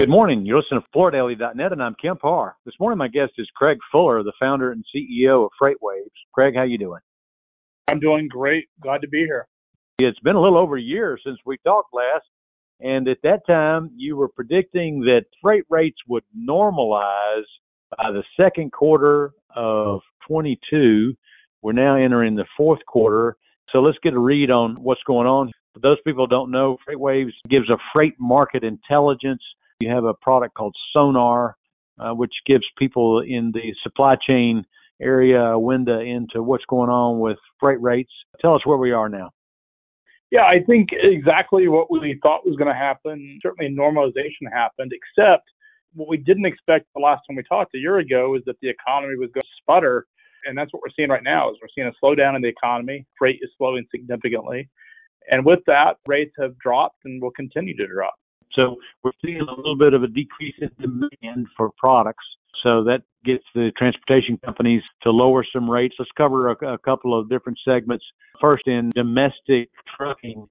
Good morning. You're listening to FloorDaily.net, and I'm Kemp Harr. This morning, my guest is Craig Fuller, the founder and CEO of FreightWaves. Craig, how you doing? I'm doing great. Glad to be here. It's been a little over a year since we talked last, and at that time, you were predicting that freight rates would normalize by the second quarter of 22. We're now entering the fourth quarter. So let's get a read on what's going on. For those people who don't know, FreightWaves gives a freight market intelligence you have a product called Sonar, uh, which gives people in the supply chain area a window into what's going on with freight rates. Tell us where we are now. Yeah, I think exactly what we thought was going to happen. Certainly, normalization happened, except what we didn't expect the last time we talked a year ago is that the economy was going to sputter. And that's what we're seeing right now is we're seeing a slowdown in the economy. Freight is slowing significantly. And with that, rates have dropped and will continue to drop. So we're seeing a little bit of a decrease in demand for products. So that gets the transportation companies to lower some rates. Let's cover a, a couple of different segments. First, in domestic trucking,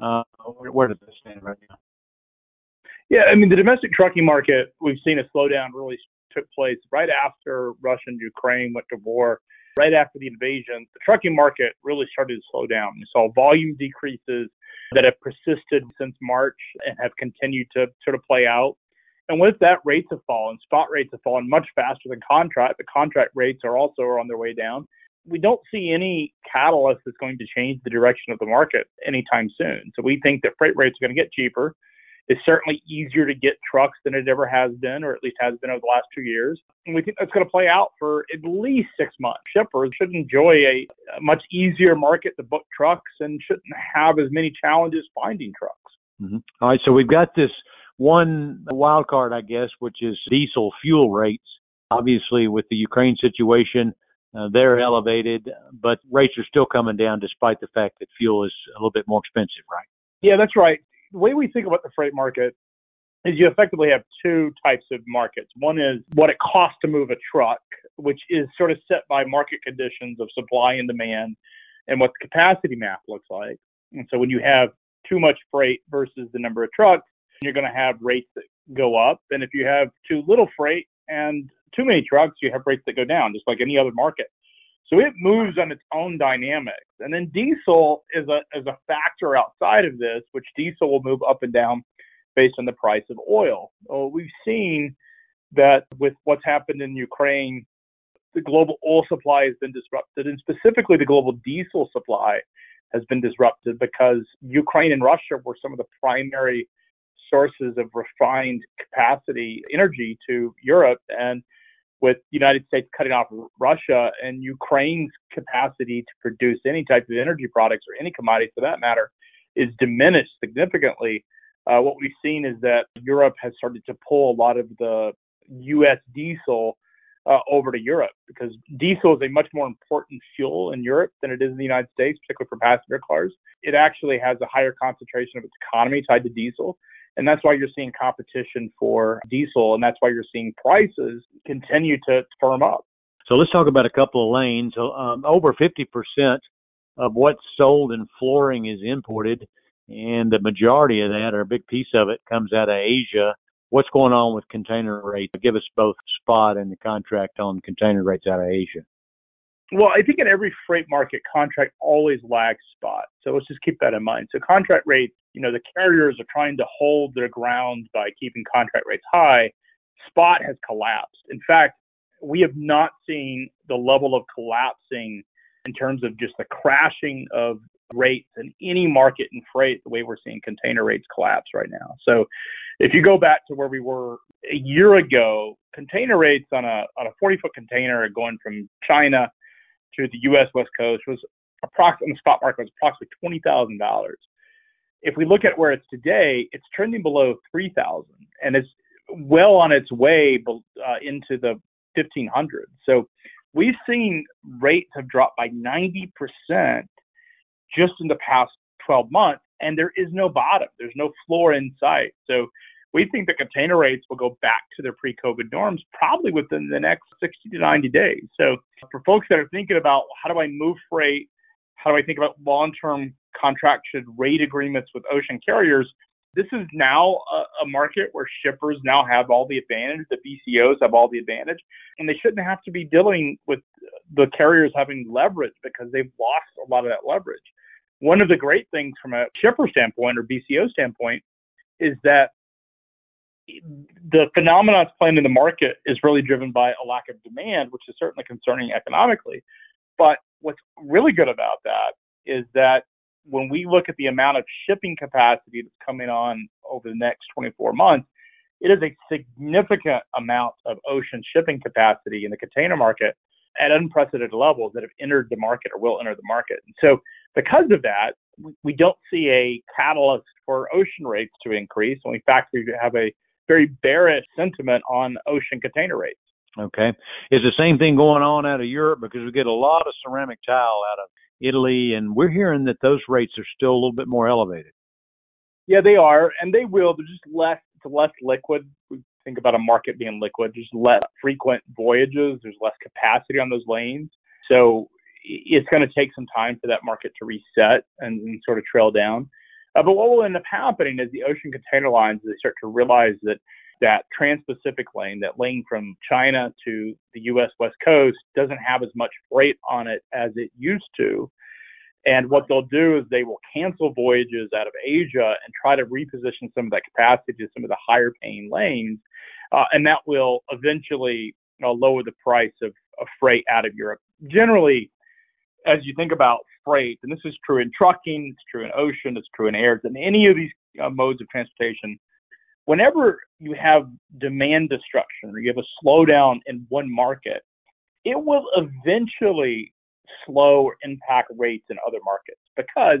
uh, where, where does this stand right now? Yeah, I mean, the domestic trucking market, we've seen a slowdown really took place right after Russia and Ukraine went to war. Right after the invasion, the trucking market really started to slow down. We saw volume decreases that have persisted since March and have continued to sort of play out. And with that, rates have fallen. Spot rates have fallen much faster than contract. The contract rates are also on their way down. We don't see any catalyst that's going to change the direction of the market anytime soon. So we think that freight rates are going to get cheaper. It's certainly easier to get trucks than it ever has been, or at least has been over the last two years. And we think that's going to play out for at least six months. Shippers should enjoy a, a much easier market to book trucks and shouldn't have as many challenges finding trucks. Mm-hmm. All right, so we've got this one wild card, I guess, which is diesel fuel rates. Obviously, with the Ukraine situation, uh, they're elevated, but rates are still coming down despite the fact that fuel is a little bit more expensive, right? Yeah, that's right the way we think about the freight market is you effectively have two types of markets. One is what it costs to move a truck, which is sort of set by market conditions of supply and demand and what the capacity map looks like. And so when you have too much freight versus the number of trucks, you're going to have rates that go up. And if you have too little freight and too many trucks, you have rates that go down, just like any other market. So it moves on its own dynamics. And then diesel is a is a factor outside of this, which diesel will move up and down based on the price of oil. We've seen that with what's happened in Ukraine, the global oil supply has been disrupted, and specifically the global diesel supply has been disrupted because Ukraine and Russia were some of the primary sources of refined capacity energy to Europe. And with the United States cutting off Russia and Ukraine's capacity to produce any type of energy products or any commodity for that matter is diminished significantly. Uh, what we've seen is that Europe has started to pull a lot of the U.S. diesel uh, over to Europe because diesel is a much more important fuel in Europe than it is in the United States, particularly for passenger cars. It actually has a higher concentration of its economy tied to diesel. And that's why you're seeing competition for diesel, and that's why you're seeing prices continue to firm up. So let's talk about a couple of lanes. Um, over 50% of what's sold in flooring is imported, and the majority of that, or a big piece of it, comes out of Asia. What's going on with container rates? Give us both spot and the contract on container rates out of Asia. Well, I think in every freight market, contract always lags spot. So let's just keep that in mind. So contract rates, you know, the carriers are trying to hold their ground by keeping contract rates high. Spot has collapsed. In fact, we have not seen the level of collapsing in terms of just the crashing of rates in any market in freight the way we're seeing container rates collapse right now. So if you go back to where we were a year ago, container rates on a on a 40 foot container going from China to the U.S. West Coast was approximately the spot market was approximately twenty thousand dollars. If we look at where it's today, it's trending below three thousand, and it's well on its way uh, into the fifteen hundred. So we've seen rates have dropped by ninety percent just in the past twelve months, and there is no bottom. There's no floor in sight. So we think the container rates will go back to their pre-COVID norms probably within the next 60 to 90 days. So for folks that are thinking about how do I move freight, how do I think about long-term contracted rate agreements with ocean carriers, this is now a, a, market where shippers now have all the advantage, the BCOs have all the advantage, and they shouldn't have to be dealing with the carriers having leverage because they've lost a lot of that leverage. One of the great things from a shipper standpoint or BCO standpoint is that the phenomenon that's playing in the market is really driven by a lack of demand, which is certainly concerning economically. But what's really good about that is that when we look at the amount of shipping capacity that's coming on over the next 24 months, it is a significant amount of ocean shipping capacity in the container market at unprecedented levels that have entered the market or will enter the market. And so, because of that, we don't see a catalyst for ocean rates to increase. And in fact, we have a very bearish sentiment on ocean container rates. Okay. Is the same thing going on out of Europe? Because we get a lot of ceramic tile out of Italy, and we're hearing that those rates are still a little bit more elevated. Yeah, they are, and they will. They're just less, it's less liquid. We think about a market being liquid, just less frequent voyages. There's less capacity on those lanes. So it's going to take some time for that market to reset and, and sort of trail down. Uh, but what will end up happening is the ocean container lines, they start to realize that that trans-Pacific lane, that lane from China to the U.S. West Coast, doesn't have as much freight on it as it used to. And what they'll do is they will cancel voyages out of Asia and try to reposition some of that capacity to some of the higher paying lanes. Uh, and that will eventually lower the price of, of freight out of Europe. Generally, as you think about freight, and this is true in trucking, it's true in ocean, it's true in air, in any of these uh, modes of transportation, whenever you have demand destruction or you have a slowdown in one market, it will eventually slow impact rates in other markets because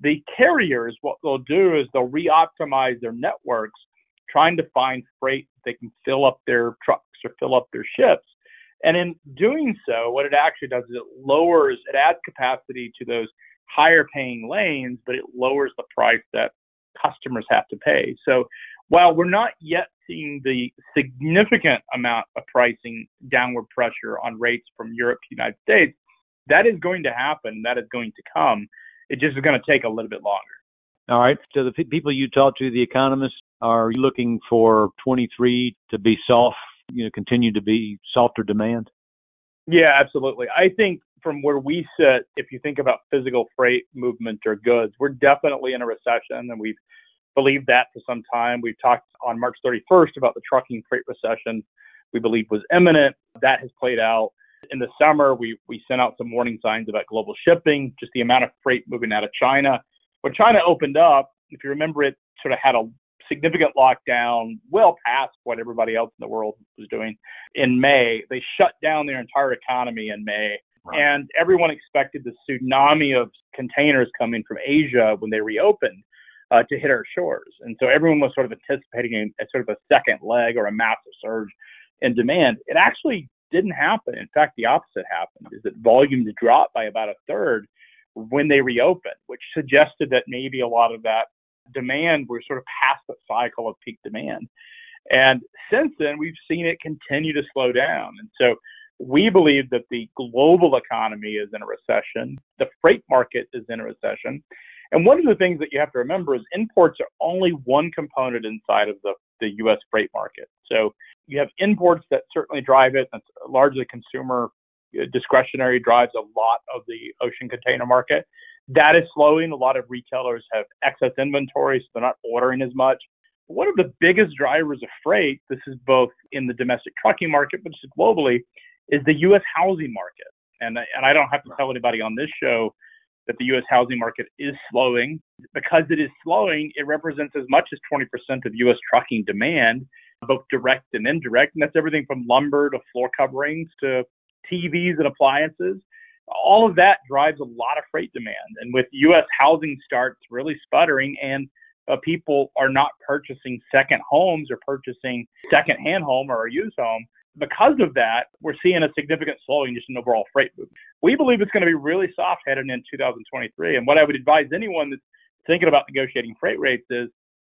the carriers, what they'll do is they'll re-optimize their networks, trying to find freight they can fill up their trucks or fill up their ships. And in doing so, what it actually does is it lowers, it adds capacity to those higher paying lanes, but it lowers the price that customers have to pay. So while we're not yet seeing the significant amount of pricing downward pressure on rates from Europe to the United States, that is going to happen. That is going to come. It just is going to take a little bit longer. All right. So the people you talk to, the economists, are you looking for 23 to be soft, you know, continue to be softer demand? Yeah, absolutely. I think from where we sit, if you think about physical freight movement or goods, we're definitely in a recession, and we've believed that for some time. We've talked on March 31st about the trucking freight recession we believe was imminent. That has played out. In the summer, we, we sent out some warning signs about global shipping, just the amount of freight moving out of China. When China opened up, if you remember, it sort of had a significant lockdown well past what everybody else in the world was doing in May. They shut down their entire economy in May. Right. And everyone expected the tsunami of containers coming from Asia when they reopened uh, to hit our shores. And so everyone was sort of anticipating a, a sort of a second leg or a massive surge in demand. It actually didn't happen. In fact, the opposite happened, is that volumes dropped by about a third when they reopened, which suggested that maybe a lot of that demand was sort of past the cycle of peak demand. And since then, we've seen it continue to slow down. And so we believe that the global economy is in a recession, the freight market is in a recession, and one of the things that you have to remember is imports are only one component inside of the, the U.S. freight market. So you have imports that certainly drive it. That's largely consumer uh, discretionary drives a lot of the ocean container market. That is slowing. A lot of retailers have excess inventory, so they're not ordering as much. But One of the biggest drivers of freight, this is both in the domestic trucking market, but just globally, is the U.S. housing market. And, and I don't have to tell anybody on this show that the U.S. housing market is slowing. Because it is slowing, it represents as much as 20% of U.S. trucking demand, both direct and indirect. And that's everything from lumber to floor coverings to TVs and appliances. All of that drives a lot of freight demand. And with U.S. housing starts really sputtering and uh, people are not purchasing second homes or purchasing second-hand home or a used home, because of that, we're seeing a significant slowing just in overall freight movement. We believe it's going to be really soft headed in 2023. And what I would advise anyone that's thinking about negotiating freight rates is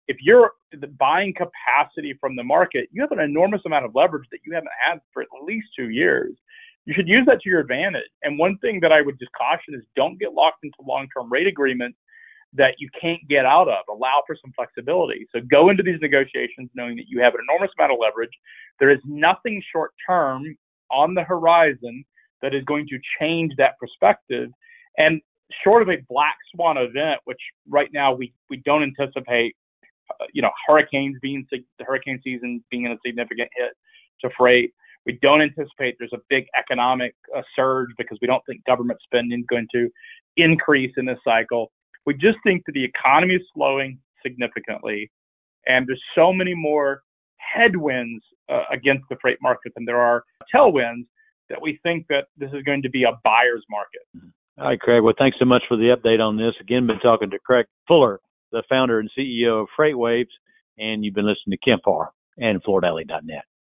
if you're buying capacity from the market, you have an enormous amount of leverage that you haven't had for at least two years. You should use that to your advantage. And one thing that I would just caution is don't get locked into long term rate agreements that you can't get out of. Allow for some flexibility. So go into these negotiations knowing that you have an enormous amount of leverage. There is nothing short term on the horizon that is going to change that perspective. And short of a black swan event, which right now we, we don't anticipate, uh, you know, hurricanes being the hurricane season being a significant hit to freight. We don't anticipate there's a big economic uh, surge because we don't think government spending is going to increase in this cycle. We just think that the economy is slowing significantly, and there's so many more headwinds uh, against the freight market than there are tailwinds that we think that this is going to be a buyer's market. All right, Craig. Well, thanks so much for the update on this. Again, been talking to Craig Fuller, the founder and CEO of FreightWaves, and you've been listening to Kemp Harr and FloorDaily.net.